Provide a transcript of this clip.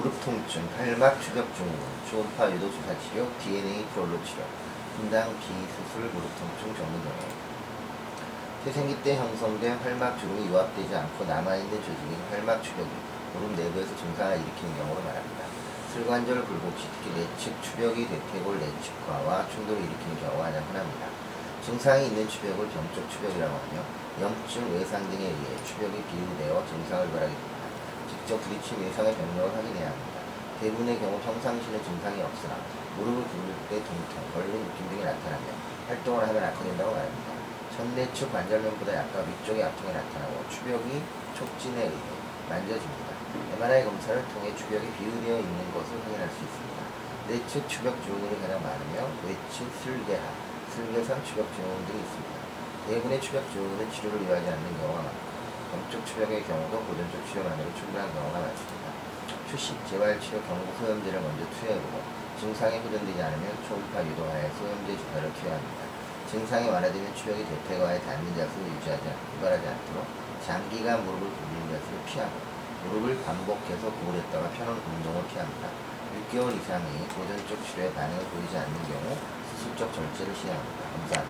무릎 통증, 팔막 추격 증후군, 초음파 유도 주사 치료, DNA 프롤로 치료, 분당 비수술 무릎 통증 전문 병원. 태생기 때 형성된 활막 주름이 유합되지 않고 남아있는 조직인 활막 추격이 무릎 내부에서 증상을 일으키는 경우를 말합니다. 슬관절 굴곡시 특히 내측 추벽이 대퇴골 내측과와 충돌을 일으키는 경우가 가장 흔합니다. 증상이 있는 추벽을 병적 추벽이라고 하며 염증, 외상 등에 의해 추벽이 비우되어 증상을 유발하게 됩니다. 직접 부딪힌 외상의 병력을 확인해야 합니다. 대부분의 경우 평상시는 증상이 없으나 무릎을 꿇을 때 통통, 걸리는 느낌 등이 나타나며 활동을 하면 악화된다고 말합니다. 전내측 관절면보다 약간 위쪽의 아픔이 나타나고 추벽이 촉진에 의해 만져집니다. MRI 검사를 통해 추벽이 비우되어 있는 것을 확인할 수 있습니다. 내측 추벽 증후군이 가장 많으며 외측 슬개하, 슬개상 추벽 증후군 등이 있습니다. 대부분의 추벽 증후군은 치료를 요하지 않는 경우가 많고 병적 추벽의 경우도 보존적 치료만으로 충분한 경우가 많습니다. 추식, 재활 치료 경구 소염제를 먼저 투여해보고 증상이 호전되지 않으면 초음파 유도하에 소염제 주사를 투여합니다. 증상이 완화되면 추벽이 대퇴과에 닿는 자세를 유지하지 않, 유발하지 않도록 장기간 무릎을 굴리는 자세를 피하고 무릎을 반복해서 구부렸다가 펴는 운동을 피합니다. 6개월 이상이 보존적 치료에 반응을 보이지 않는 경우 수술적 절제를 시행합니다. 감사합니다.